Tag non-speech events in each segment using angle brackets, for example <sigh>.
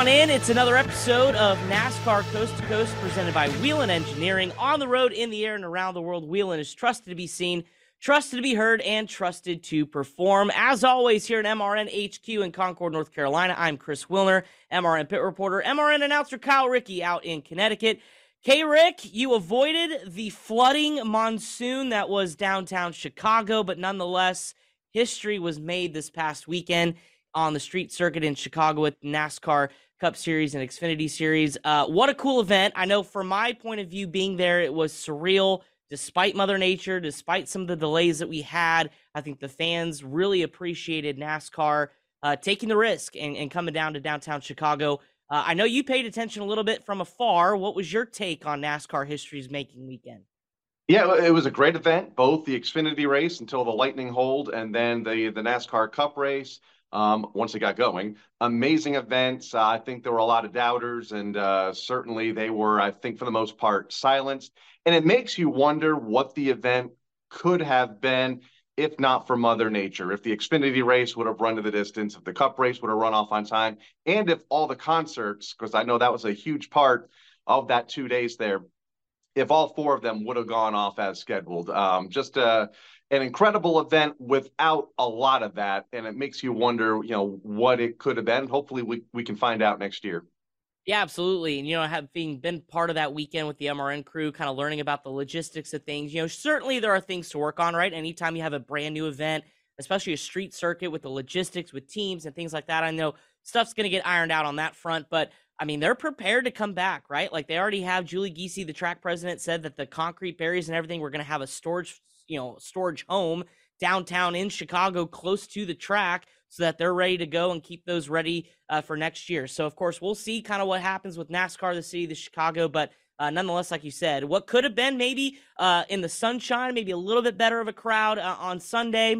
On in. It's another episode of NASCAR Coast to Coast presented by Whelen Engineering. On the road, in the air, and around the world, Whelen is trusted to be seen, trusted to be heard, and trusted to perform. As always, here at MRN HQ in Concord, North Carolina, I'm Chris Wilner, MRN pit reporter, MRN announcer Kyle Rickey out in Connecticut. K Rick, you avoided the flooding monsoon that was downtown Chicago, but nonetheless, history was made this past weekend on the street circuit in Chicago with NASCAR Cup Series and Xfinity Series. Uh, what a cool event. I know from my point of view, being there, it was surreal. Despite Mother Nature, despite some of the delays that we had, I think the fans really appreciated NASCAR uh, taking the risk and, and, coming down to downtown Chicago. Uh, I know you paid attention a little bit from afar. What was your take on NASCAR history's making weekend? Yeah, it was a great event, both the Xfinity race until the Lightning hold and then the, the NASCAR Cup race um, once it got going. Amazing events. Uh, I think there were a lot of doubters, and uh, certainly they were, I think, for the most part, silenced. And it makes you wonder what the event could have been if not for Mother Nature. If the Xfinity race would have run to the distance, if the Cup race would have run off on time, and if all the concerts, because I know that was a huge part of that two days there, if all four of them would have gone off as scheduled. Um, just a an incredible event without a lot of that, and it makes you wonder, you know, what it could have been. Hopefully, we we can find out next year. Yeah, absolutely. And you know, having been part of that weekend with the MRN crew, kind of learning about the logistics of things, you know, certainly there are things to work on, right? Anytime you have a brand new event, especially a street circuit with the logistics with teams and things like that, I know stuff's going to get ironed out on that front, but I mean, they're prepared to come back, right? Like they already have Julie Giese, the track president, said that the concrete barriers and everything, we're going to have a storage you know storage home downtown in Chicago, close to the track, so that they're ready to go and keep those ready uh, for next year. So of course we'll see kind of what happens with NASCAR, the city, the Chicago, but. Uh, nonetheless, like you said, what could have been maybe uh, in the sunshine, maybe a little bit better of a crowd uh, on Sunday,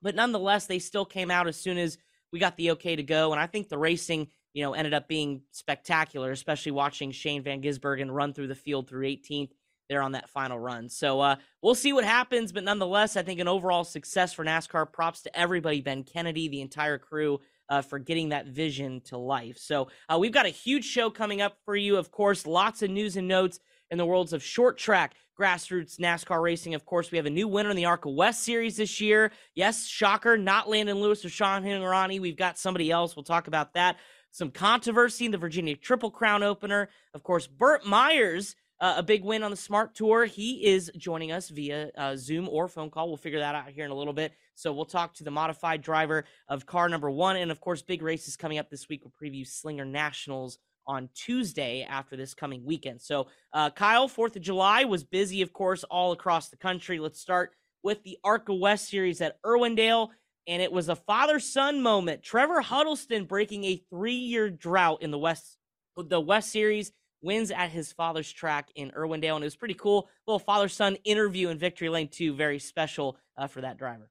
but nonetheless, they still came out as soon as we got the okay to go. And I think the racing, you know, ended up being spectacular, especially watching Shane Van Gisbergen run through the field through 18th there on that final run. So uh, we'll see what happens, but nonetheless, I think an overall success for NASCAR. Props to everybody, Ben Kennedy, the entire crew. Uh, for getting that vision to life. So, uh, we've got a huge show coming up for you. Of course, lots of news and notes in the worlds of short track, grassroots NASCAR racing. Of course, we have a new winner in the ARCA West Series this year. Yes, shocker, not Landon Lewis or Sean Hingorani. We've got somebody else. We'll talk about that. Some controversy in the Virginia Triple Crown opener. Of course, Burt Myers uh, a big win on the Smart Tour. He is joining us via uh, Zoom or phone call. We'll figure that out here in a little bit. So we'll talk to the modified driver of car number one. And of course, big races coming up this week. We'll preview Slinger Nationals on Tuesday after this coming weekend. So, uh, Kyle, 4th of July was busy, of course, all across the country. Let's start with the ARCA West Series at Irwindale. And it was a father son moment. Trevor Huddleston breaking a three year drought in the West, the West Series wins at his father's track in Irwindale. And it was pretty cool. Little father son interview in Victory Lane, too. Very special uh, for that driver.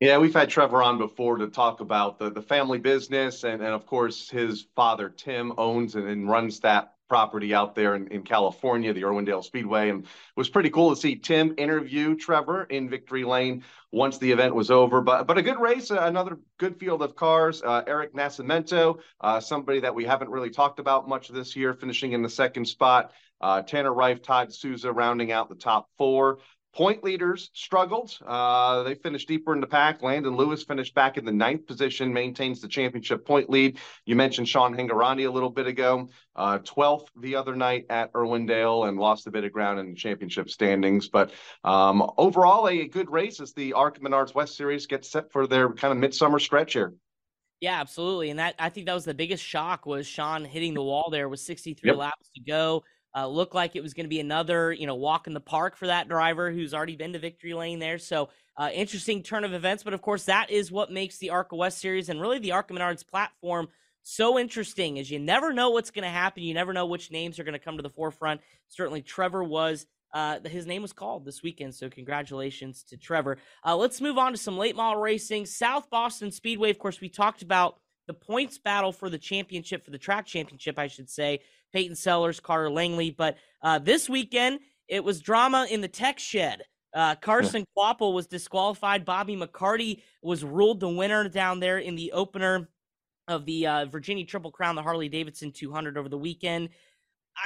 Yeah, we've had Trevor on before to talk about the, the family business. And, and of course, his father, Tim, owns and, and runs that property out there in, in California, the Irwindale Speedway. And it was pretty cool to see Tim interview Trevor in Victory Lane once the event was over. But but a good race, uh, another good field of cars. Uh, Eric Nascimento, uh, somebody that we haven't really talked about much this year, finishing in the second spot. Uh, Tanner Reif, Todd Souza rounding out the top four. Point leaders struggled. Uh, they finished deeper in the pack. Landon Lewis finished back in the ninth position, maintains the championship point lead. You mentioned Sean Hingorani a little bit ago, uh, 12th the other night at Irwindale and lost a bit of ground in the championship standings. But um, overall, a, a, good race as the ARCA Menards West Series gets set for their kind of midsummer stretch here. Yeah, absolutely. And that I think that was the biggest shock was Sean hitting the wall there with 63 yep. laps to go. Uh, looked like it was going to be another, you know, walk in the park for that driver who's already been to victory lane there. So uh, interesting turn of events. But of course, that is what makes the ARCA West series and really the ARCA Menards platform so interesting. Is you never know what's going to happen. You never know which names are going to come to the forefront. Certainly, Trevor was. Uh, his name was called this weekend, so congratulations to Trevor. Uh, let's move on to some late model racing. South Boston Speedway, of course, we talked about the points battle for the championship, for the track championship, I should say. Peyton Sellers, Carter Langley. But uh, this weekend, it was drama in the tech shed. Uh, Carson Kvapil was disqualified. Bobby McCarty was ruled the winner down there in the opener of the uh, Virginia Triple Crown, the Harley Davidson 200 over the weekend.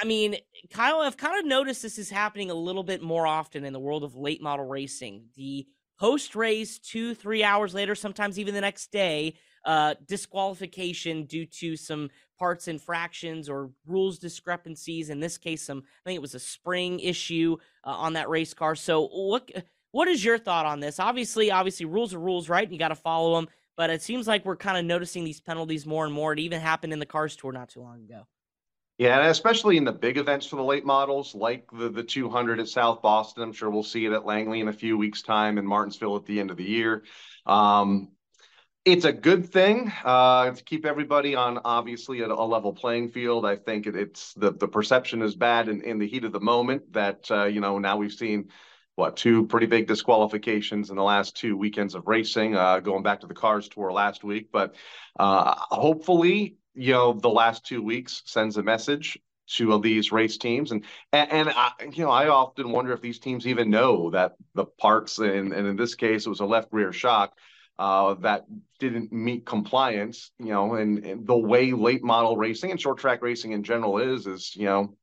I mean, Kyle, I've kind of noticed this is happening a little bit more often in the world of late model racing. The post race, two, three hours later, sometimes even the next day, uh, disqualification due to some parts infractions or rules discrepancies. In this case, some I think it was a spring issue uh, on that race car. So what what is your thought on this? Obviously, obviously rules are rules, right? You got to follow them. But it seems like we're kind of noticing these penalties more and more. It even happened in the Cars Tour not too long ago. Yeah, and especially in the big events for the late models, like the the 200 at South Boston. I'm sure we'll see it at Langley in a few weeks' time, and Martinsville at the end of the year. Um, it's a good thing uh, to keep everybody on obviously a, a level playing field. I think it, it's the the perception is bad in, in the heat of the moment that uh, you know now we've seen what two pretty big disqualifications in the last two weekends of racing, uh, going back to the Cars Tour last week. But uh, hopefully, you know, the last two weeks sends a message to these race teams and and, and I, you know I often wonder if these teams even know that the parts and, and in this case it was a left rear shock uh, that didn't meet compliance, you know, and, and, the way late model racing and short track racing in general is, is, you know,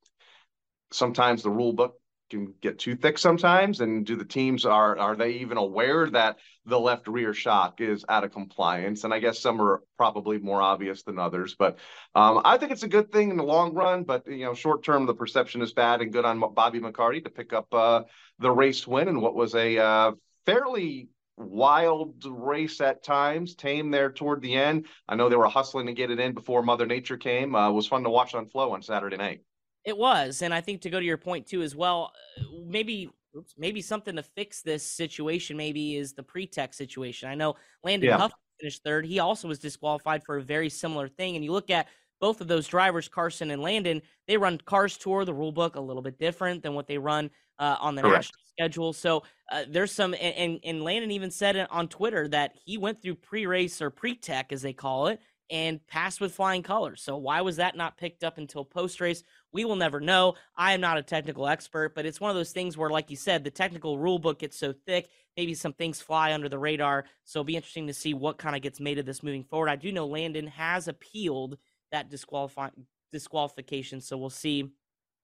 sometimes the rule book can get too thick sometimes. And do the teams are, are they even aware that the left rear shock is out of compliance? And I guess some are probably more obvious than others, but um, I think it's a good thing in the long run, but you know, short term, the perception is bad and good on Bobby McCarty to pick up uh, the race win and what was a uh, fairly wild race at times, tame there toward the end. I know they were hustling to get it in before Mother Nature came. Uh, it was fun to watch on Flo on Saturday night. It was, and I think to go to your point too as well, uh, maybe oops, maybe something to fix this situation maybe is the pre-tech situation. I know Landon yeah. Huff finished third. He also was disqualified for a very similar thing. And you look at both of those drivers, Carson and Landon, they run Cars Tour, the rule book a little bit different than what they run uh, on the Correct. national schedule. So uh, there's some, and, and Landon even said on Twitter that he went through pre-race or pre-tech, as they call it, and passed with flying colors. So why was that not picked up until post-race? We will never know. I am not a technical expert, but it's one of those things where, like you said, the technical rule book gets so thick, maybe some things fly under the radar. So it'll be interesting to see what kind of gets made of this moving forward. I do know Landon has appealed that disqualify disqualification, so we'll see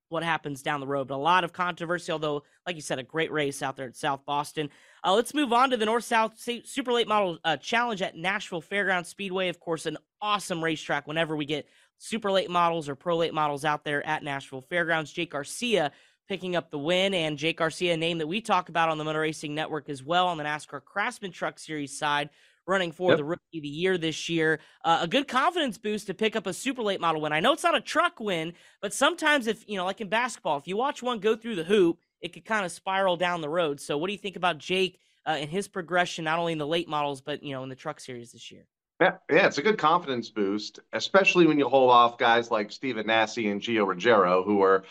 what happens down the road. But a lot of controversy, although, like you said, a great race out there at South Boston. Uh, let's move on to the North South Super Late Model uh, Challenge at Nashville Fairgrounds Speedway. Of course, an awesome racetrack whenever we get super late models or pro late models out there at Nashville Fairgrounds. Jake Garcia picking up the win, and Jake Garcia, a name that we talk about on the Motor Racing Network as well on the NASCAR Craftsman Truck Series side running for yep. the rookie of the year this year. Uh, a good confidence boost to pick up a super late model win. I know it's not a truck win, but sometimes if you know, like in basketball, if you watch one go through the hoop, it could kind of spiral down the road. So, what do you think about Jake uh, and his progression, not only in the late models, but you know, in the truck series this year? Yeah, yeah, it's a good confidence boost, especially when you hold off guys like Stephen Nasse and Gio Ruggiero, who are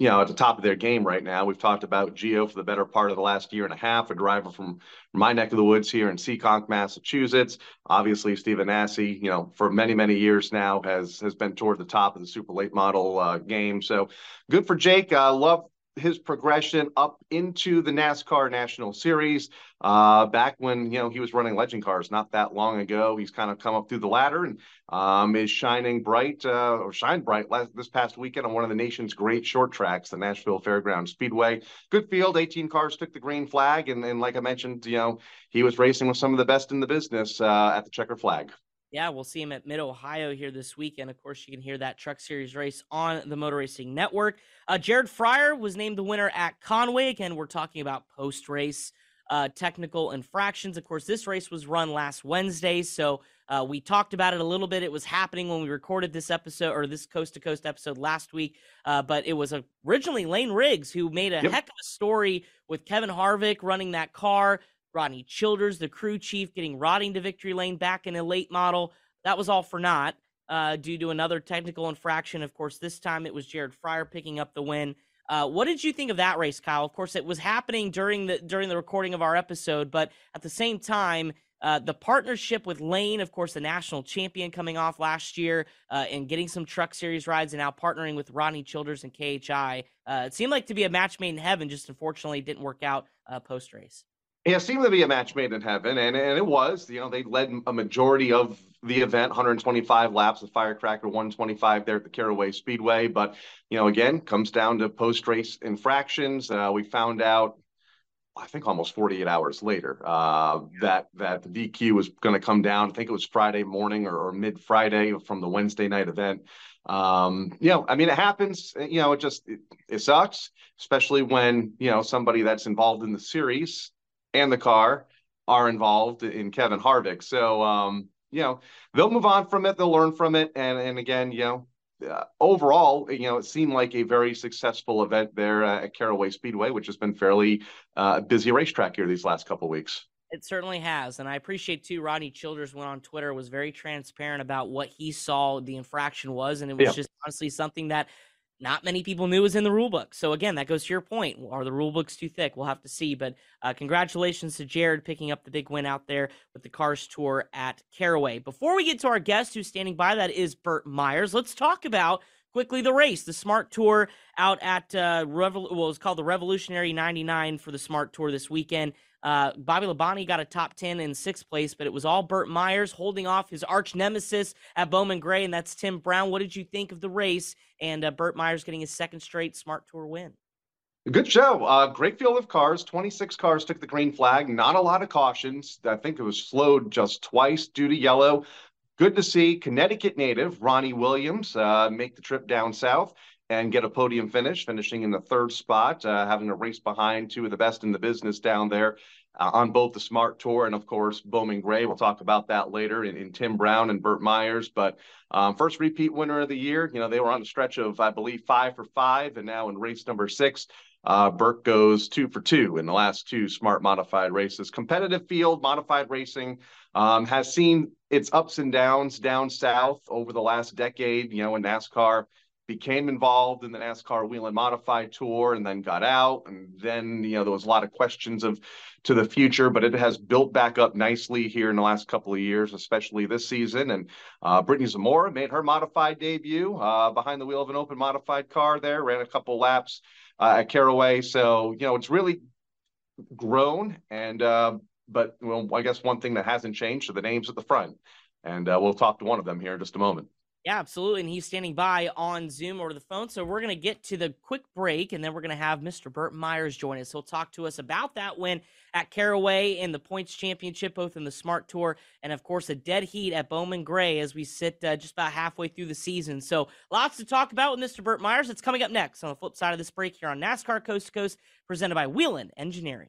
you know, at the top of their game right now. We've talked about Gio for the better part of the last year and a half, a driver from my neck of the woods here in Seekonk, Massachusetts. Obviously, Stephen Nasse, you know, for many, many years now has has been toward the top of the super late model uh, game. So good for Jake. Uh, love his progression up into the NASCAR National Series. Uh, back when you know he was running legend cars not that long ago, he's kind of come up through the ladder and um, is shining bright uh, or shine bright last, this past weekend on one of the nation's great short tracks, the Nashville Fairgrounds Speedway. Good field, 18 cars took the green flag, and, and like I mentioned, you know he was racing with some of the best in the business uh, at the checker flag. Yeah, we'll see him at Mid Ohio here this weekend. Of course, you can hear that Truck Series race on the Motor Racing Network. Uh, Jared Fryar was named the winner at Conway. Again, we're talking about post race. uh, technical infractions. Of course, this race was run last Wednesday, so uh, we talked about it a little bit. It was happening when we recorded this episode or this coast to coast episode last week, uh, but it was originally Lane Riggs who made a yep. heck of a story with Kevin Harvick running that car. Rodney Childers, the crew chief, getting rotting to victory lane back in a late model. That was all for naught uh, due to another technical infraction. Of course, this time it was Jared Fryar picking up the win. Uh, what did you think of that race, Kyle? Of course, it was happening during the during the recording of our episode, but at the same time, uh, the partnership with Lane, of course, the national champion coming off last year, uh, and getting some Truck Series rides, and now partnering with Rodney Childers and KHI. Uh, it seemed like to be a match made in heaven. Just unfortunately, didn't work out uh, post race. Yeah, it seemed to be a match made in heaven, and and it was. You know, they led a majority of the event, 125 laps. The Firecracker 125 there at the Caraway Speedway, but you know, again, comes down to post race infractions. Uh, we found out, I think, almost 48 hours later, uh, that that the DQ was going to come down. I think it was Friday morning or, or mid Friday from the Wednesday night event. Um, you know, I mean, it happens. You know, it just it, it sucks, especially when you know somebody that's involved in the series and the car are involved in Kevin Harvick. So, um, you know, they'll move on from it. They'll learn from it. And, and again, you know, uh, overall, you know, it seemed like a very successful event there uh, at Caraway Speedway, which has been fairly uh, busy racetrack here these last couple weeks. It certainly has, and I appreciate too. Rodney Childers went on Twitter was very transparent about what he saw the infraction was, and it was yeah. just honestly something that not many people knew was in the rule book. So again, that goes to your point. Are the rule books too thick? We'll have to see. But uh, congratulations to Jared picking up the big win out there with the Cars Tour at Caraway. Before we get to our guest who's standing by, that is Burt Myers. Let's talk about quickly the race, the Smart Tour out at uh, Revol- well, it's called the Revolutionary 99 for the Smart Tour this weekend. Uh, Bobby Labonte got a top 10 in sixth place, but it was all Burt Myers holding off his arch nemesis at Bowman Gray, and that's Tim Brown. What did you think of the race and uh, Burt Myers getting his second straight Smart Tour win? Good show. Uh, great field of cars. 26 cars took the green flag. Not a lot of cautions. I think it was slowed just twice due to yellow. Good to see Connecticut native Ronnie Williams uh, make the trip down south and get a podium finish, finishing in the third spot, uh, having a race behind two of the best in the business down there uh, on both the Smart Tour and, of course, Bowman Gray. We'll talk about that later in, in Tim Brown and Burt Myers. But um, first repeat winner of the year, you know, they were on a stretch of, I believe, five for five, and now in race number six. Uh, Burt goes two for two in the last two smart modified races. Competitive field, modified racing um, has seen its ups and downs down south over the last decade. You know, in NASCAR, became involved in the NASCAR Whelen Modified Tour and then got out. And then, you know, there was a lot of questions of to the future, but it has built back up nicely here in the last couple of years, especially this season. And uh, Brittney Zamora made her modified debut uh, behind the wheel of an open modified car there, ran a couple laps uh, at Caraway. So, you know, it's really grown. And, uh, but well, I guess one thing that hasn't changed are the names at the front. And uh, we'll talk to one of them here in just a moment. Yeah, absolutely. And he's standing by on Zoom or the phone. So we're going to get to the quick break and then we're going to have Mr. Burt Myers join us. He'll talk to us about that win at Caraway in the points championship, both in the Smart Tour and, of course, a dead heat at Bowman Gray as we sit uh, just about halfway through the season. So lots to talk about with Mr. Burt Myers. It's coming up next on the flip side of this break here on NASCAR Coast to Coast, presented by Whelen Engineering.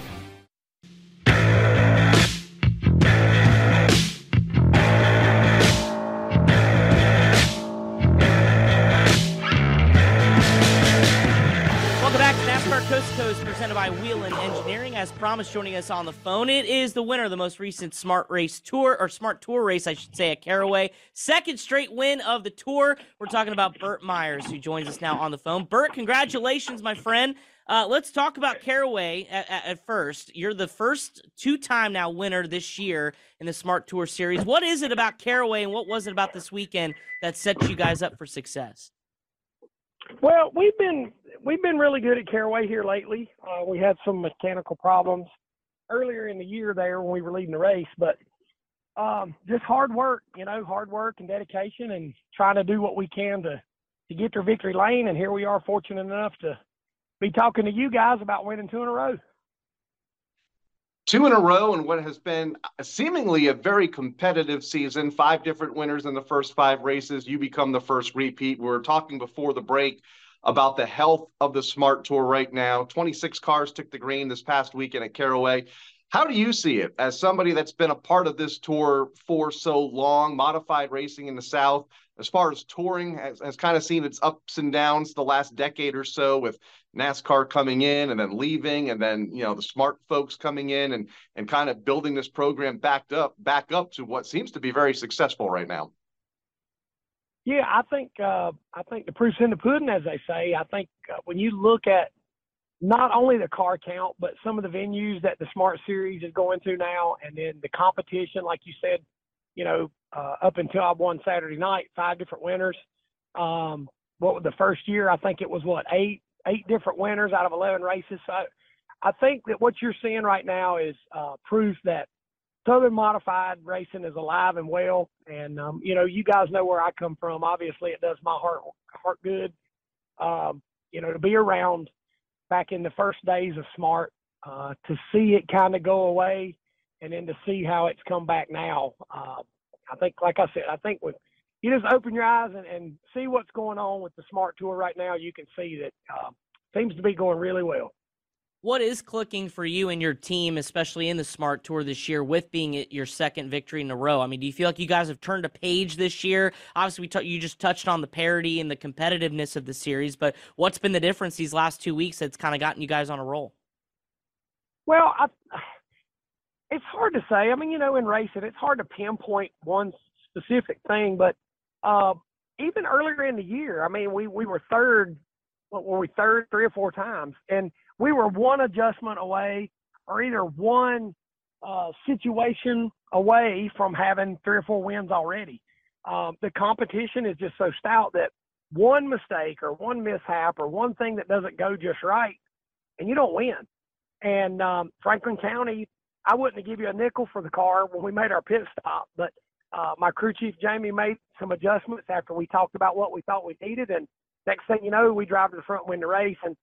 Engineering. As joining us on the phone, it is the winner of the most recent Smart Race Tour, or Smart Tour race, I should say, at Caraway. Second straight win of the tour. We're talking about Burt Myers, who joins us now on the phone. Burt, congratulations, my friend. Uh, let's talk about Caraway at, at, at first. You're the first two time now winner this year in the Smart Tour Series. What is it about Caraway, and what was it about this weekend that set you guys up for success? Well, we've been we've been really good at Caraway here lately. Uh, we had some mechanical problems earlier in the year there when we were leading the race, but um, just hard work, you know, hard work and dedication, and trying to do what we can to to get to victory lane. And here we are, fortunate enough to be talking to you guys about winning two in a row. Two in a row in what has been seemingly a very competitive season. Five different winners in the first five races. You become the first repeat. We were talking before the break about the health of the Smart Tour right now. 26 cars took the green this past weekend at Caraway. How do you see it as somebody that's been a part of this tour for so long, modified racing in the South? As far as touring has, has kind of seen its ups and downs the last decade or so with NASCAR coming in and then leaving, and then you know the smart folks coming in and and kind of building this program backed up back up to what seems to be very successful right now. Yeah, I think uh, I think the proof's in the pudding, as they say. I think uh, when you look at not only the car count, but some of the venues that the Smart Series is going to now, and then the competition, like you said, you know, uh, up until I won Saturday night, five different winners. Um, what the first year? I think it was what eight eight different winners out of eleven races. So I think that what you're seeing right now is uh, proof that Southern Modified Racing is alive and well. And um, you know, you guys know where I come from. Obviously, it does my heart heart good. Um, you know, to be around back in the first days of Smart, uh, to see it kind of go away, and then to see how it's come back now. Uh, I think, like I said, I think with you just open your eyes and, and see what's going on with the Smart Tour right now, you can see that uh, seems to be going really well what is clicking for you and your team, especially in the Smart Tour this year, with being your second victory in a row? I mean, do you feel like you guys have turned a page this year? Obviously, we t- you just touched on the parity and the competitiveness of the series, but what's been the difference these last two weeks that's kind of gotten you guys on a roll? Well, I, it's hard to say. I mean, you know, in racing, it's hard to pinpoint one specific thing, but uh, even earlier in the year, I mean, we we were third. What were we third three or four times? And we were one adjustment away or either one uh, situation away from having three or four wins already. Um, the competition is just so stout that one mistake or one mishap or one thing that doesn't go just right, and you don't win. And um, Franklin County, I wouldn't give you a nickel for the car when we made our pit stop, but uh, my crew chief Jamie made some adjustments after we talked about what we thought we needed, and next thing you know, we drive to the front, win the race, and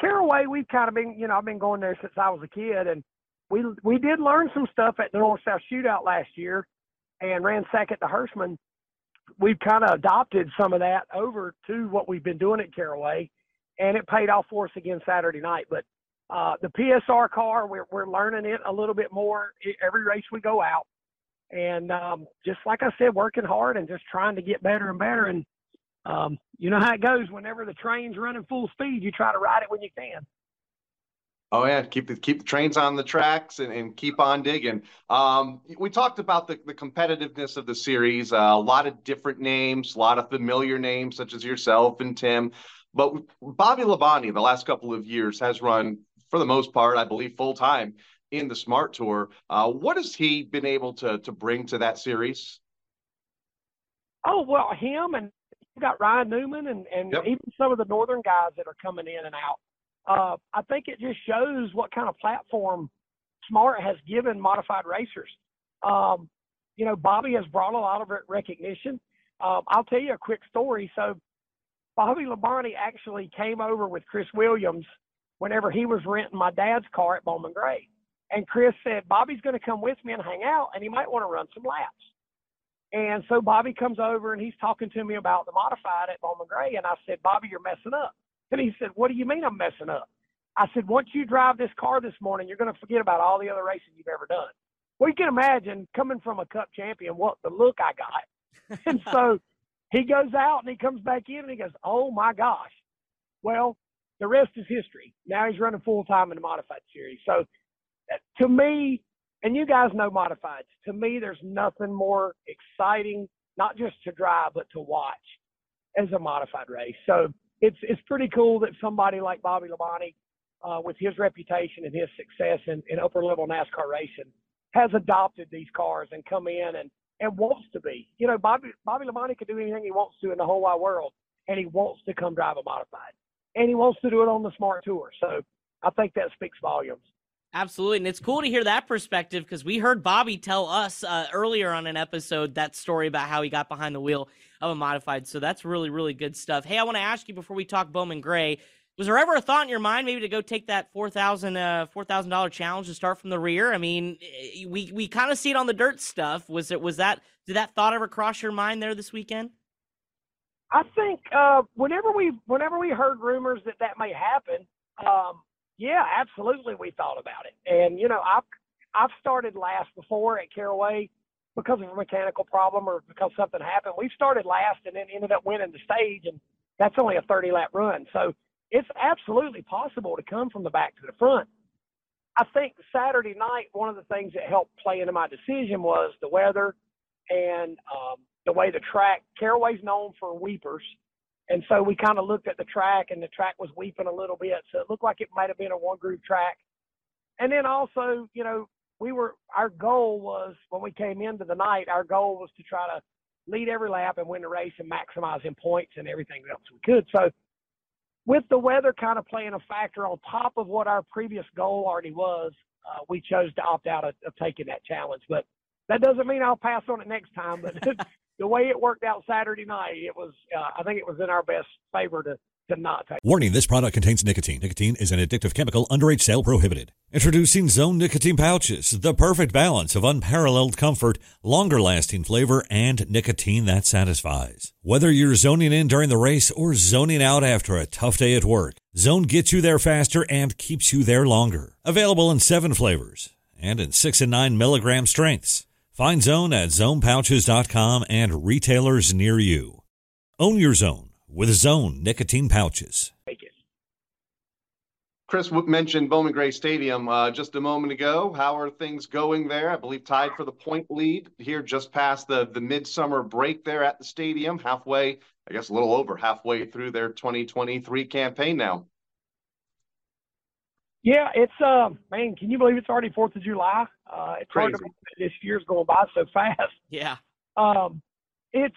Caraway, we've kind of been, you know, I've been going there since I was a kid, and we we did learn some stuff at the North South Shootout last year, and ran second to Hirschman. We've kind of adopted some of that over to what we've been doing at Caraway, and it paid off for us again Saturday night. But uh, the PSR car, we're we're learning it a little bit more every race we go out, and um, just like I said, working hard and just trying to get better and better. And um, you know how it goes. Whenever the train's running full speed, you try to ride it when you can. Oh yeah, keep the keep the trains on the tracks and, and keep on digging. Um, we talked about the, the competitiveness of the series. Uh, a lot of different names, a lot of familiar names such as yourself and Tim. But Bobby Labonte, the last couple of years, has run for the most part, I believe, full time in the Smart Tour. Uh, what has he been able to to bring to that series? Oh well, him and you got Ryan Newman and, and yep. even some of the northern guys that are coming in and out. Uh, I think it just shows what kind of platform Smart has given modified racers. Um, you know, Bobby has brought a lot of recognition. Um, I'll tell you a quick story. So, Bobby Labonte actually came over with Chris Williams whenever he was renting my dad's car at Bowman Gray. And Chris said, Bobby's going to come with me and hang out, and he might want to run some laps. And so Bobby comes over and he's talking to me about the modified at Bowman Gray. And I said, Bobby, you're messing up. And he said, What do you mean I'm messing up? I said, Once you drive this car this morning, you're going to forget about all the other racing you've ever done. Well, you can imagine coming from a cup champion, what the look I got. <laughs> and so he goes out and he comes back in and he goes, Oh my gosh. Well, the rest is history. Now he's running full time in the modified series. So to me, and you guys know modifieds. To me, there's nothing more exciting, not just to drive, but to watch as a modified race. So it's it's pretty cool that somebody like Bobby Labonte, uh, with his reputation and his success in, in upper level NASCAR racing, has adopted these cars and come in and, and wants to be. You know, Bobby Bobby Labonte can do anything he wants to in the whole wide world, and he wants to come drive a modified, and he wants to do it on the Smart Tour. So I think that speaks volumes. Absolutely. And it's cool to hear that perspective because we heard Bobby tell us uh, earlier on an episode that story about how he got behind the wheel of a modified. So that's really, really good stuff. Hey, I want to ask you before we talk Bowman Gray, was there ever a thought in your mind maybe to go take that 4,000 uh, $4,000 challenge to start from the rear? I mean, eh, we, we kind of see it on the dirt stuff. Was it, was that, did that thought ever cross your mind there this weekend? I think uh, whenever we whenever we heard rumors that that may happen, um, yeah, absolutely, we thought about it. And you know, I've I've started last before at Caraway because of a mechanical problem or because something happened. We started last and then ended up winning the stage, and that's only a 30 lap run. So it's absolutely possible to come from the back to the front. I think Saturday night, one of the things that helped play into my decision was the weather and um, the way the track. Caraway's known for weepers, and so we kind of looked at the track, and the track was weeping a little bit, so it looked like it might have been a one groove track. And then also, you know, we were our goal was when we came into the night, our goal was to try to lead every lap and win the race and maximize in points and everything else we could. So with the weather kind of playing a factor on top of what our previous goal already was, uh, we chose to opt out of, of, taking that challenge. But that doesn't mean I'll pass on it next time. But <laughs> the way it worked out Saturday night, it was uh, I think it was in our best favor to to not take. Warning: This product contains nicotine. Nicotine is an addictive chemical. Underage sale prohibited. Introducing Zone nicotine pouches, the perfect balance of unparalleled comfort, longer lasting flavor, and nicotine that satisfies. Whether you're zoning in during the race or zoning out after a tough day at work, Zone gets you there faster and keeps you there longer. Available in seven flavors and in six and nine milligram strengths. Find Zone at zonepouches.com and retailers near you. Own your zone with Zone nicotine pouches. Chris mentioned Bowman Gray Stadium uh, just a moment ago. How are things going there? I believe tied for the point lead here just past the, the midsummer break there at the stadium, halfway, I guess a little over halfway through their 2023 campaign now. Yeah, it's uh man, can you believe it's already Fourth of July? Uh, it's Crazy. hard to this year's going by so fast. Yeah. Um, it's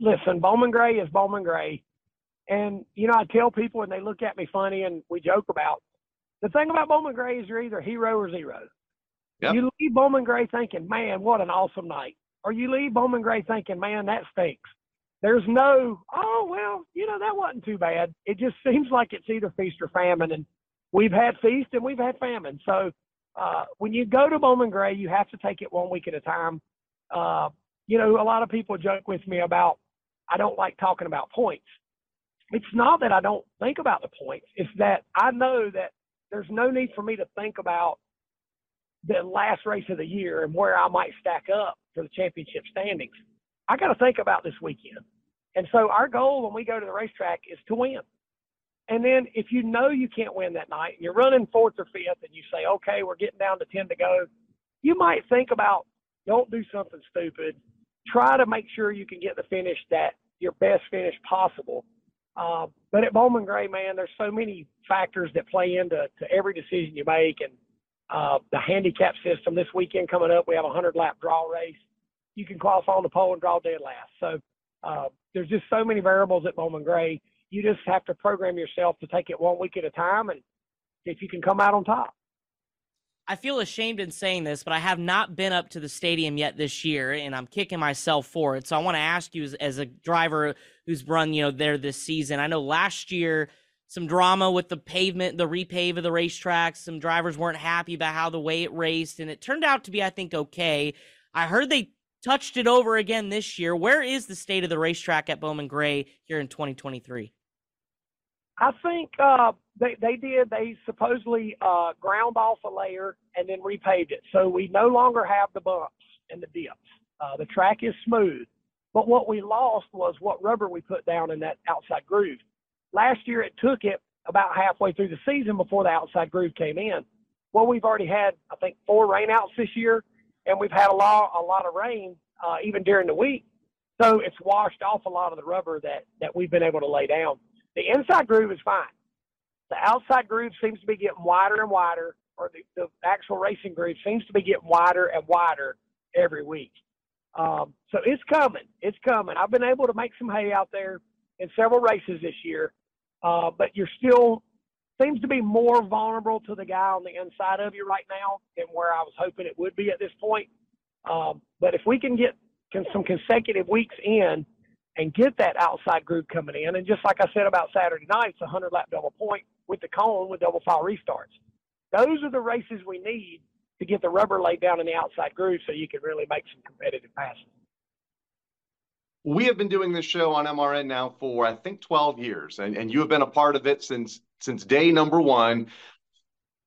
listen, Bowman Gray is Bowman Gray, and you know I tell people and they look at me funny and we joke about the thing about Bowman Gray is you're either hero or zero. Yep. You leave Bowman Gray thinking, man, what an awesome night, or you leave Bowman Gray thinking, man, that stinks. There's no, oh well, you know that wasn't too bad. It just seems like it's either feast or famine, and we've had feast and we've had famine. So uh, when you go to Bowman Gray, you have to take it one week at a time. Uh, you know, a lot of people joke with me about I don't like talking about points. It's not that I don't think about the points. It's that I know that there's no need for me to think about the last race of the year and where I might stack up for the championship standings. I got to think about this weekend. And so our goal when we go to the racetrack is to win. And then if you know you can't win that night, and you're running fourth or fifth, and you say, okay, we're getting down to 10 to go, you might think about don't do something stupid. Try to make sure you can get the finish that your best finish possible. Uh, but at Bowman Gray, man, there's so many factors that play into to every decision you make, and uh, the handicap system. This weekend coming up, we have a 100 lap draw race. You can qualify on the pole and draw dead last. So uh, there's just so many variables at Bowman Gray you just have to program yourself to take it one week at a time and if you can come out on top. I feel ashamed in saying this, but I have not been up to the stadium yet this year, and I'm kicking myself for it. So I want to ask you, as, as a driver who's run, you know, there this season. I know last year some drama with the pavement, the repave of the racetrack. Some drivers weren't happy about how the way it raced, and it turned out to be, I think, okay. I heard they touched it over again this year. Where is the state of the racetrack at Bowman Gray here in 2023? I think uh, they they did. They supposedly uh, ground off a layer and then repaved it, so we no longer have the bumps and the dips. Uh, the track is smooth, but what we lost was what rubber we put down in that outside groove. Last year, it took it about halfway through the season before the outside groove came in. Well, we've already had I think four rainouts this year, and we've had a lot a lot of rain uh, even during the week, so it's washed off a lot of the rubber that that we've been able to lay down. The inside groove is fine. The outside groove seems to be getting wider and wider, or the, the actual racing groove seems to be getting wider and wider every week. Um, so it's coming. It's coming. I've been able to make some hay out there in several races this year, uh, but you're still seems to be more vulnerable to the guy on the inside of you right now than where I was hoping it would be at this point. Um, but if we can get some consecutive weeks in and get that outside groove coming in, and just like I said about Saturday night, it's a 100 lap double point with the cone with double file restarts. Those are the races we need to get the rubber laid down in the outside groove so you can really make some competitive passes. We have been doing this show on MRN now for I think 12 years, and, and you have been a part of it since since day number one.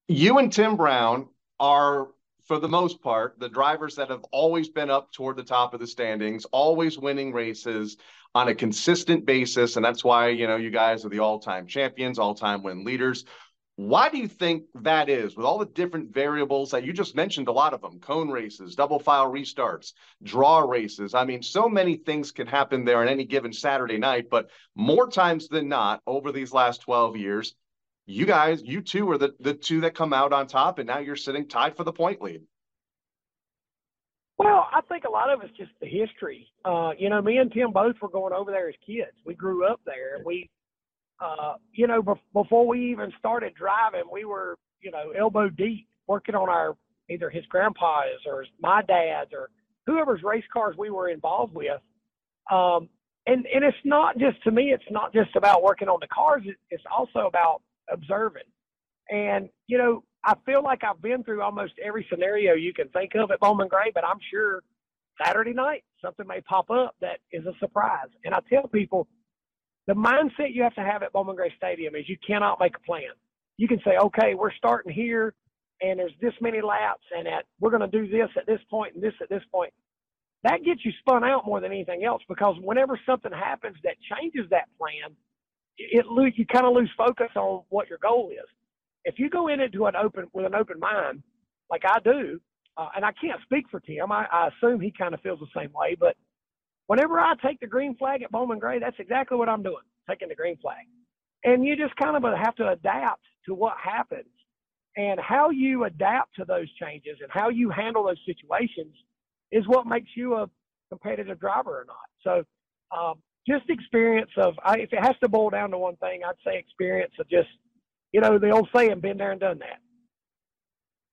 You and Tim Brown are, for the most part, the drivers that have always been up toward the top of the standings, always winning races on a consistent basis, and that's why you know you guys are the all-time champions, all-time win leaders. Why do you think that is, with all the different variables that you just mentioned, a lot of them cone races, double file restarts, draw races? I mean, so many things can happen there on any given Saturday night, but more times than not over these last 12 years, you guys, you two are the, the two that come out on top, and now you're sitting tied for the point lead. Well, I think a lot of it's just the history. Uh, you know, me and Tim both were going over there as kids. We grew up there. We uh, you know, be- before we even started driving, we were, you know, elbow deep working on our either his grandpa's or my dad's or whoever's race cars we were involved with. Um, and and it's not just to me, it's not just about working on the cars. It's also about observing. And you know, I feel like I've been through almost every scenario you can think of at Bowman Gray, but I'm sure Saturday night something may pop up that is a surprise. And I tell people the mindset you have to have at Bowman Gray Stadium is you cannot make a plan. You can say, okay, we're starting here, and there's this many laps, and at we're going to do this at this point and this at this point. That gets you spun out more than anything else because whenever something happens that changes that plan, it, it you kind of lose focus on what your goal is. If you go in into an open with an open mind, like I do, uh, and I can't speak for Tim, I, I assume he kind of feels the same way, but whenever I take the green flag at Bowman Gray, that's exactly what I'm doing, taking the green flag. And you just kind of have to adapt to what happens. And how you adapt to those changes and how you handle those situations is what makes you a competitive driver or not. So, um, just experience of, I, if it has to boil down to one thing, I'd say experience of just, you know, the old saying, been there and done that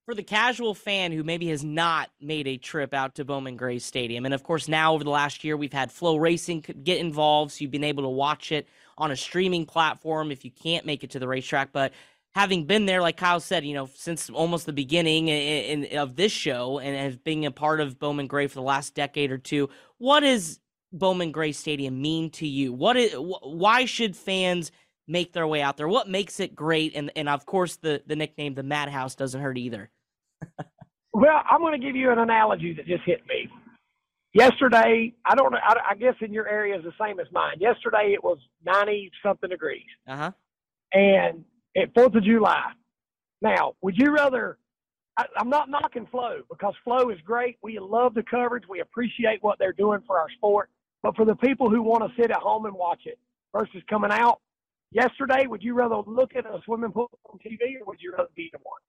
for the casual fan who maybe has not made a trip out to Bowman Gray Stadium, and of course, now over the last year, we've had Flo Racing get involved, so you've been able to watch it on a streaming platform if you can't make it to the racetrack. But having been there, like Kyle said, you know, since almost the beginning in, in, of this show and as being a part of Bowman Gray for the last decade or two, what does Bowman Gray Stadium mean to you? What is why should fans make their way out there? What makes it great? And and of course the the nickname the Madhouse doesn't hurt either. well, I'm going to give you an analogy that just hit me. Yesterday, I don't know. I, I guess in your area is the same as mine. Yesterday it was 90 something degrees. Uh huh. And at Fourth of July. Now, would you rather? I, I'm not knocking Flo because Flo is great. We love the coverage. We appreciate what they're doing for our sport. But for the people who want to sit at home and watch it versus coming out, yesterday, would you rather look at a swimming pool on TV or would you rather be in one?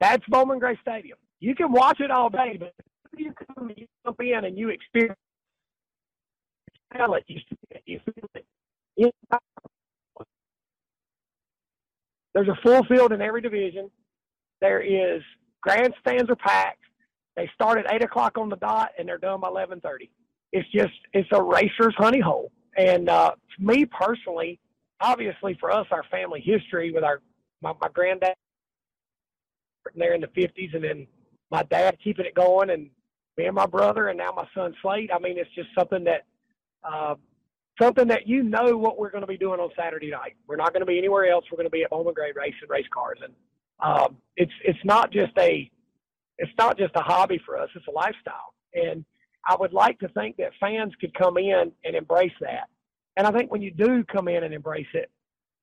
That's Bowman Gray Stadium. You can watch it all day, but you come you jump in and you experience. There's a full field in every division. There is grandstands are packed. They start at eight o'clock on the dot and they're done by eleven thirty. It's just it's a racer's honey hole. And uh, me personally, obviously for us, our family history with our my, my granddad there in the fifties, and then my dad keeping it going, and me and my brother, and now my son Slade. I mean, it's just something that uh, something that you know what we're going to be doing on Saturday night. We're not going to be anywhere else. We're going to be at Bowman Gray racing race cars, and um, it's it's not just a it's not just a hobby for us. It's a lifestyle, and I would like to think that fans could come in and embrace that. And I think when you do come in and embrace it,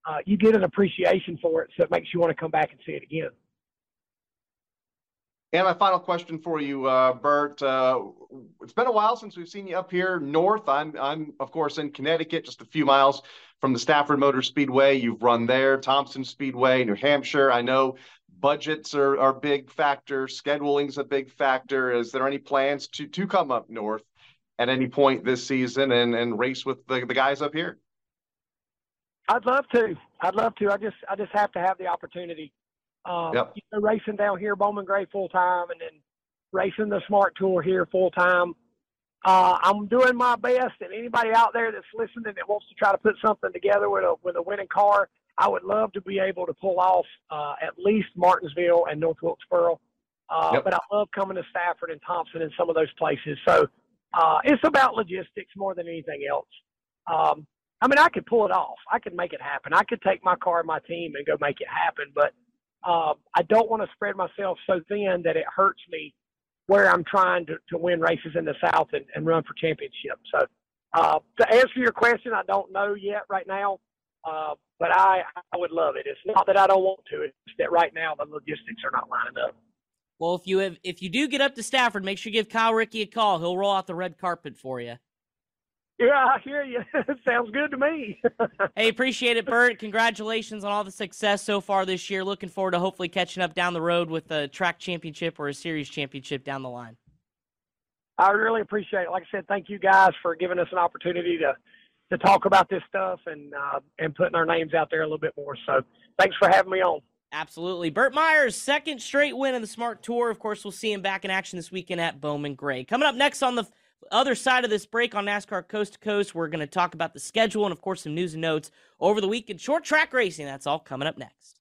uh, you get an appreciation for it, so it makes you want to come back and see it again. And my final question for you, uh, Burt. Uh, it's been a while since we've seen you up here north. I'm, I'm of course in Connecticut, just a few miles from the Stafford Motor Speedway. You've run there, Thompson Speedway, New Hampshire. I know budgets are are big factor, scheduling's a big factor. Is there any plans to to come up north at any point this season and and race with the, the guys up here? I'd love to. I'd love to. I just I just have to have the opportunity. Um, yep. you know, racing down here, Bowman Gray full time, and then racing the Smart Tour here full time. Uh, I'm doing my best, and anybody out there that's listening that wants to try to put something together with a with a winning car, I would love to be able to pull off uh, at least Martinsville and North Wilkesboro. Uh, yep. But I love coming to Stafford and Thompson and some of those places. So uh, it's about logistics more than anything else. Um, I mean, I could pull it off. I could make it happen. I could take my car and my team and go make it happen. But uh, I don't want to spread myself so thin that it hurts me where I'm trying to, to win races in the South and, and run for championships. So uh, to answer your question, I don't know yet right now. Uh, but I, I would love it. It's not that I don't want to. It's that right now the logistics are not lining up. Well, if you have, if you do get up to Stafford, make sure you give Kyle Rickey a call. He'll roll out the red carpet for you. Yeah, I hear you. <laughs> Sounds good to me. <laughs> hey, appreciate it, Burt. Congratulations on all the success so far this year. Looking forward to hopefully catching up down the road with a track championship or a series championship down the line. I really appreciate it. Like I said, thank you guys for giving us an opportunity to to talk about this stuff and uh, and putting our names out there a little bit more. So, thanks for having me on. Absolutely. Burt Myers, second straight win in the Smart Tour. Of course, we'll see him back in action this weekend at Bowman Gray. Coming up next on the other side of this break on NASCAR Coast to Coast, we're going to talk about the schedule and, of course, some news and notes over the weekend. Short track racing. That's all coming up next.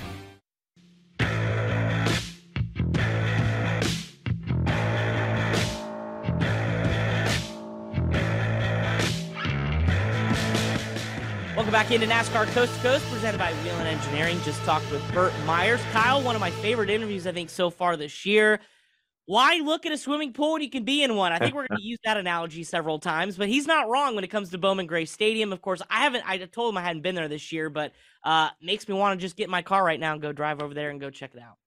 Into NASCAR Coast to Coast, presented by Whelen Engineering. Just talked with Burt Myers. Kyle, one of my favorite interviews, I think, so far this year. Why look at a swimming pool when you can be in one? I think we're going <laughs> to use that analogy several times, but he's not wrong when it comes to Bowman Gray Stadium. Of course, I haven't, I told him I hadn't been there this year, but uh, makes me want to just get in my car right now and go drive over there and go check it out.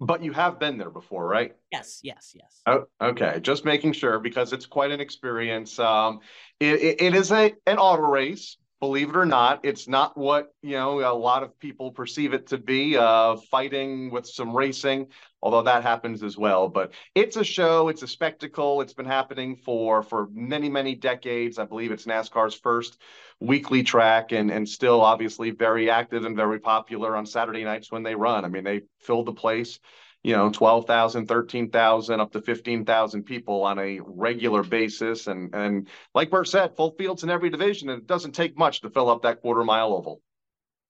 But you have been there before, right? Yes, yes, yes. Oh, okay, just making sure because it's quite an experience. Um, it, it, it is a an auto race, believe it or not, it's not what you know a lot of people perceive it to be. Uh, fighting with some racing, although that happens as well. But it's a show, it's a spectacle. It's been happening for for many many decades. I believe it's NASCAR's first weekly track, and and still obviously very active and very popular on Saturday nights when they run. I mean, they filled the place you know 12,000 13,000 up to 15,000 people on a regular basis and and like Burt said full fields in every division and it doesn't take much to fill up that quarter mile oval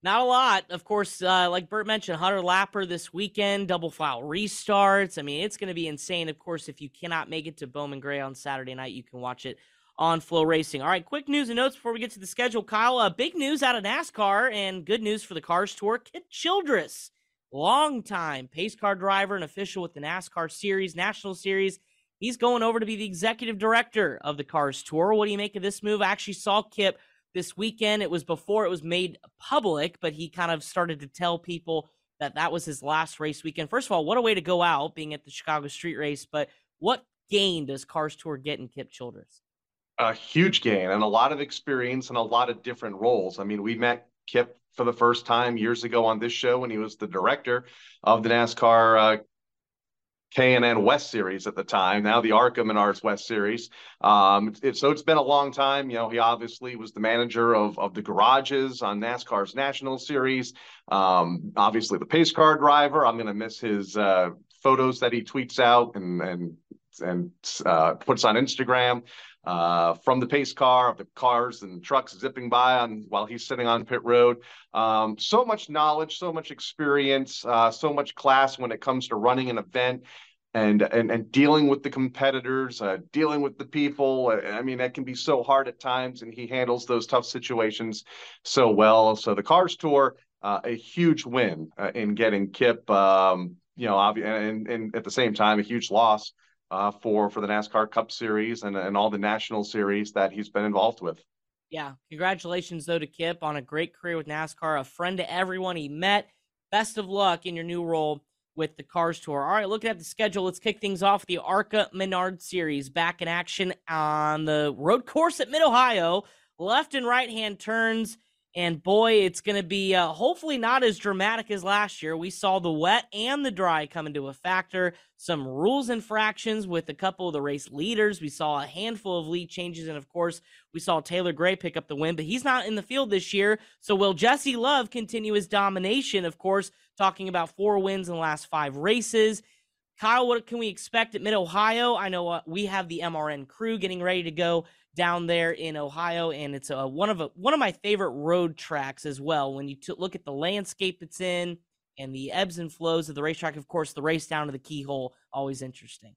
not a lot of course uh, like Burt mentioned Hunter Lapper this weekend double file restarts I mean it's going to be insane of course if you cannot make it to Bowman Gray on Saturday night you can watch it on Flo Racing. All right, quick news and notes before we get to the schedule. Kyle, uh, big news out of NASCAR and good news for the Cars Tour. Kip Childress longtime pace car driver and official with the NASCAR Series, National Series. He's going over to be the executive director of the Cars Tour. What do you make of this move? I actually saw Kip this weekend. It was before it was made public, but he kind of started to tell people that that was his last race weekend. First of all, what a way to go out being at the Chicago Street Race, but what gain does Cars Tour get in Kip Childress? A huge gain and a lot of experience and a lot of different roles. I mean, we met Kip for the first time years ago on this show when he was the director of the NASCAR uh, K&N West Series at the time, now the ARCA Menards West Series. Um, it, so it's been a long time. You know, he obviously was the manager of, of the garages on NASCAR's National Series. Um, obviously, the pace car driver. I'm going to miss his uh, photos that he tweets out and and and uh, puts on Instagram uh, from the pace car of the cars and trucks zipping by on while he's sitting on pit road. Um, so much knowledge, so much experience, uh, so much class when it comes to running an event. And, and and dealing with the competitors, uh, dealing with the people. I mean, that can be so hard at times, and he handles those tough situations so well. So the Cars Tour, uh, a huge win uh, in getting Kip. Um, you know, and, and at the same time, a huge loss uh, for for the NASCAR Cup Series and and all the national series that he's been involved with. Yeah, congratulations though to Kip on a great career with NASCAR, a friend to everyone he met. Best of luck in your new role with the Cars Tour. All right, looking at the schedule, let's kick things off. The ARCA Menard Series back in action on the road course at Mid Ohio. Left and right hand turns and boy, it's going to be uh, hopefully not as dramatic as last year. We saw the wet and the dry come into a factor. Some rules infractions with a couple of the race leaders. We saw a handful of lead changes. And of course, we saw Taylor Gray pick up the win, but he's not in the field this year. So will Jesse Love continue his domination? Of course, talking about four wins in the last five races. Kyle, what can we expect at Mid Ohio? I know uh, we have the MRN crew getting ready to go down there in Ohio, and it's a, one of a, one of my favorite road tracks as well. When you t- look at the landscape it's in and the ebbs and flows of the racetrack, of course, the race down to the keyhole always interesting.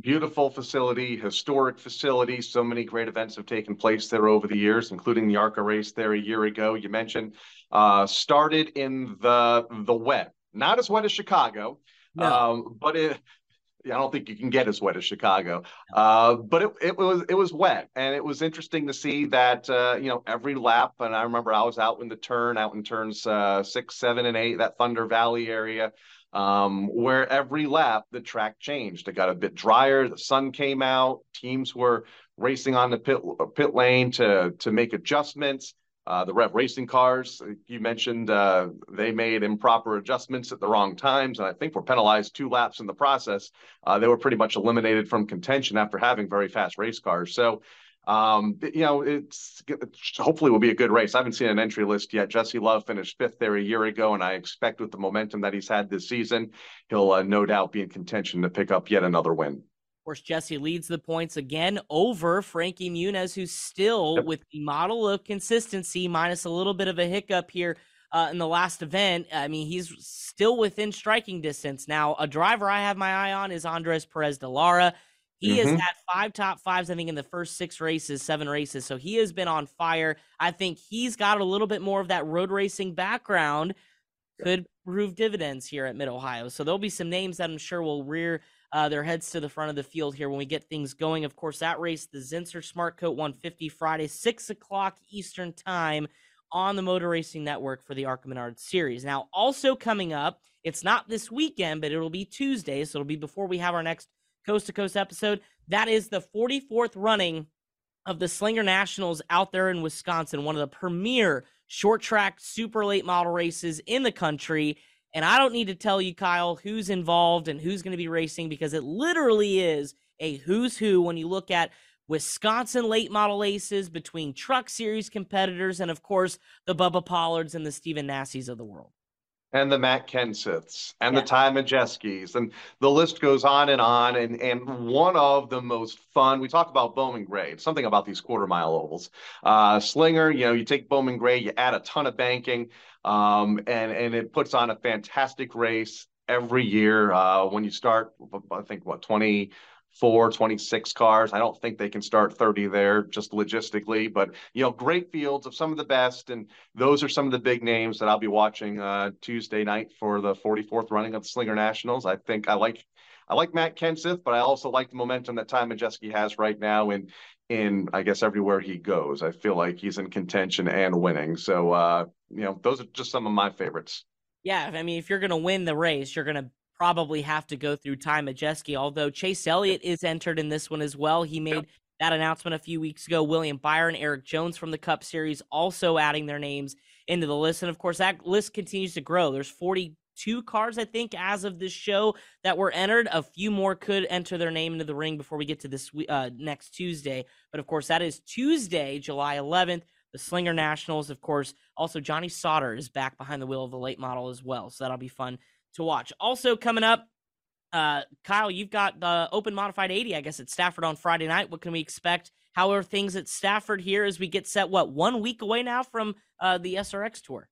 Beautiful facility, historic facility. So many great events have taken place there over the years, including the ARCA race there a year ago. You mentioned uh, started in the the wet, not as wet as Chicago, no. um, but it I don't think you can get as wet as Chicago. Uh, but it, it was it was wet, and it was interesting to see that uh, you know every lap. And I remember I was out in the turn, out in turns uh, six, seven, and eight, that Thunder Valley area, um, where every lap the track changed. It got a bit drier. The sun came out. Teams were racing on the pit pit lane to to make adjustments. Uh, the Rev Racing cars, uh, you mentioned uh, they made improper adjustments at the wrong times, and I think were penalized two laps in the process. Uh, they were pretty much eliminated from contention after having very fast race cars. So, um, you know, it's hopefully will be a good race. I haven't seen an entry list yet. Jesse Love finished fifth there a year ago, and I expect with the momentum that he's had this season, he'll uh, no doubt be in contention to pick up yet another win course, Jesse leads the points again over Frankie Muniz, who's still yep. with the model of consistency, minus a little bit of a hiccup here uh, in the last event. I mean, he's still within striking distance. Now, a driver I have my eye on is Andres Perez de Lara. He mm-hmm. has had five top fives, I think, in the first six races, seven races. So he has been on fire. I think he's got a little bit more of that road racing background. Could prove dividends here at Mid Ohio. So there'll be some names that I'm sure will rear uh, their heads to the front of the field here when we get things going. Of course, that race, the Zinsser Smart Coat 150 Friday, 6 o'clock Eastern Time on the Motor Racing Network for the ARCA Menard Series. Now, also coming up, it's not this weekend, but it'll be Tuesday, so it'll be before we have our next Coast to Coast episode. That is the 44th running of the Slinger Nationals out there in Wisconsin, one of the premier short track super late model races in the country. And I don't need to tell you, Kyle, who's involved and who's going to be racing because it literally is a who's who when you look at Wisconsin late model aces between truck series competitors and, of course, the Bubba Pollards and the Stephen Nasses of the world and the Matt Kenseths and yeah. the Ty Majeskis, and the list goes on and on. And and one of the most fun, we talk about Bowman Gray. It's something about these quarter mile ovals. Uh, Slinger, you know, you take Bowman Gray, you add a ton of banking, um, and and it puts on a fantastic race every year. Uh, when you start, I think what 20 four, 26 cars. I don't think they can start 30 there just logistically, but you know, great fields of some of the best. And those are some of the big names that I'll be watching uh, Tuesday night for the 44th running of the Slinger Nationals. I think I like I like Matt Kenseth, but I also like the momentum that Ty Majeski has right now in in I guess everywhere he goes. I feel like he's in contention and winning. So uh, you know, those are just some of my favorites. Yeah, I mean, if you're going to win the race, you're going to probably have to go through Ty Majeski, although Chase Elliott is entered in this one as well. He made that announcement a few weeks ago. William Byron, Erik Jones from the Cup Series also adding their names into the list. And of course, that list continues to grow. There's 42 cars, I think, as of this show that were entered. A few more could enter their name into the ring before we get to this uh, next Tuesday. But of course, that is Tuesday, July 11th. The Slinger Nationals, of course. Also, Johnny Sauter is back behind the wheel of the late model as well. So that'll be fun to watch. Also coming up, uh, Kyle, you've got the Open Modified 80, I guess, at Stafford on Friday night. What can we expect? How are things at Stafford here as we get set? What one week away now from uh, the SRX Tour?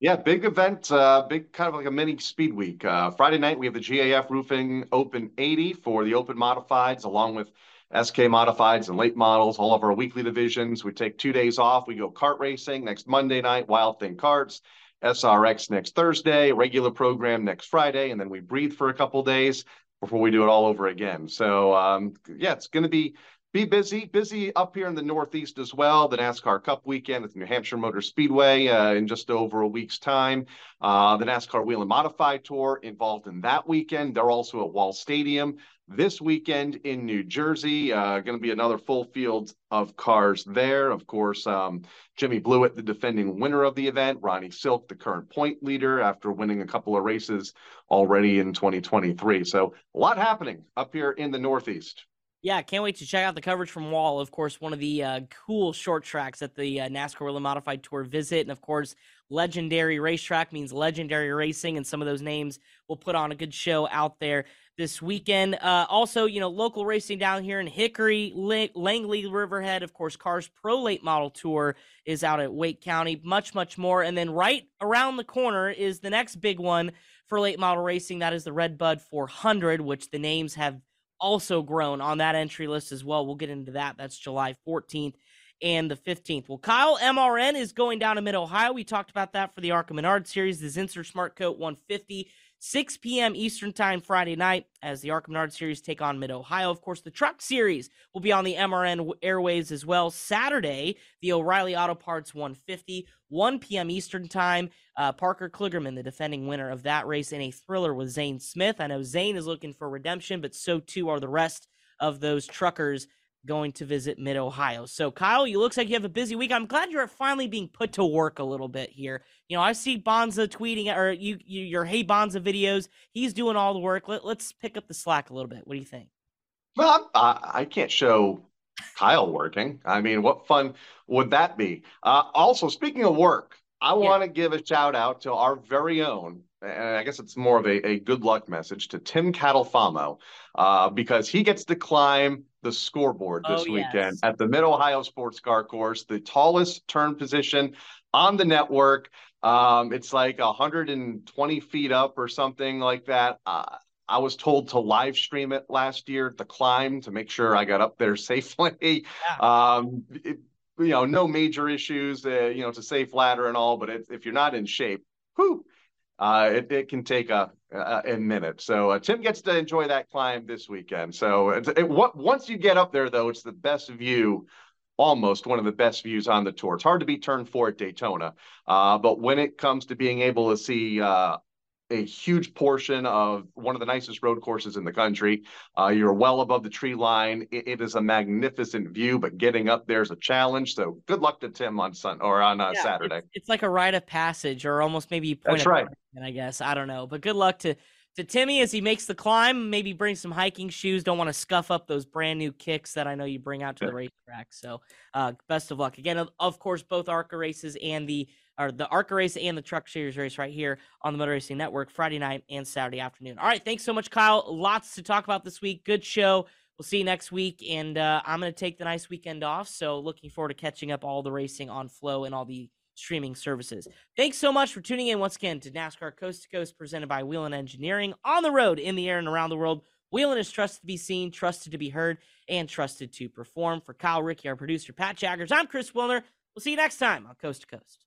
Yeah, big event, uh, big kind of like a mini speed week. Uh, Friday night we have the GAF Roofing Open 80 for the Open Modifieds, along with SK Modifieds and late models. All of our weekly divisions. We take two days off. We go kart racing next Monday night. Wild Thing Karts. SRX next Thursday, regular program next Friday, and then we breathe for a couple days before we do it all over again. So um, yeah, it's going to be be busy, busy up here in the Northeast as well. The NASCAR Cup weekend at the New Hampshire Motor Speedway uh, in just over a week's time. Uh, the NASCAR Whelen Modified Tour involved in that weekend. They're also at Wall Stadium this weekend in New Jersey. Uh, going to be another full field of cars there. Of course, um, Jimmy Blewett, the defending winner of the event. Ronnie Silk, the current point leader after winning a couple of races already in 2023. So a lot happening up here in the Northeast. Yeah, can't wait to check out the coverage from Wall. Of course, one of the uh, cool short tracks that the uh, NASCAR Whelen Modified Tour visit. And of course, legendary racetrack means legendary racing. And some of those names will put on a good show out there this weekend. Uh, also, you know, local racing down here in Hickory, Langley, Riverhead. Of course, Cars Pro Late Model Tour is out at Wake County. Much, much more. And then right around the corner is the next big one for late model racing. That is the Red Bud 400, which the names have also grown on that entry list as well. We'll get into that. That's July 14th and the 15th. Well, Kyle MRN is going down to Mid Ohio. We talked about that for the ARCA Menard series, the Zinsser Smart Coat 150. 6 p.m. Eastern Time Friday night as the ARCA Menard Series take on Mid Ohio. Of course, the Truck Series will be on the MRN airwaves as well. Saturday, the O'Reilly Auto Parts 150, 1 p.m. Eastern Time. Uh, Parker Kligerman, the defending winner of that race, in a thriller with Zane Smith. I know Zane is looking for redemption, but so too are the rest of those truckers going to visit Mid Ohio. So, Kyle, you looks like you have a busy week. I'm glad you're finally being put to work a little bit here. You know, I see Bonza tweeting or you, you your Hey Bonza videos. He's doing all the work. Let, us pick up the slack a little bit. What do you think? Well, I, I can't show Kyle working. I mean, what fun would that be? Uh, also, speaking of work, I yeah. want to give a shout out to our very own and I guess it's more of a, a good luck message to Tim Catalfamo uh, because he gets to climb the scoreboard this oh, weekend yes. at the Mid Ohio Sports Car Course, the tallest turn position on the network. Um, it's like 120 feet up or something like that. Uh, I was told to live stream it last year, the climb, to make sure I got up there <laughs> safely. Yeah. Um, it, you know, no major issues. Uh, you know, it's a safe ladder and all, but it, if you're not in shape, whew, uh, it, it can take a, a, a minute. So uh, Tim gets to enjoy that climb this weekend. So it, it, what, once you get up there, though, it's the best view, almost one of the best views on the tour. It's hard to be turn four at Daytona, uh, but when it comes to being able to see uh, a huge portion of one of the nicest road courses in the country. Uh, you're well above the tree line. It, it is a magnificent view, but getting up there is a challenge. So good luck to Tim on Sun or on uh, yeah, Saturday. It's, it's, like a rite of passage, or almost maybe point That's right. I guess I don't know, but good luck to to Timmy as he makes the climb. Maybe bring some hiking shoes. Don't want to scuff up those brand new kicks that I know you bring out to the racetrack. So uh, best of luck again. Of, of course, both ARCA races and the or the ARCA race and the Truck Series race right here on the Motor Racing Network Friday night and Saturday afternoon. All right, thanks so much, Kyle. Lots to talk about this week. Good show. We'll see you next week, and uh, I'm going to take the nice weekend off. So looking forward to catching up all the racing on Flo and all the streaming services. Thanks so much for tuning in once again to NASCAR Coast to Coast presented by Whelen Engineering on the road, in the air, and around the world. Whelen is trusted to be seen, trusted to be heard, and trusted to perform. For Kyle Rickey, our producer, Pat Jaggers, I'm Chris Wilner. We'll see you next time on Coast to Coast.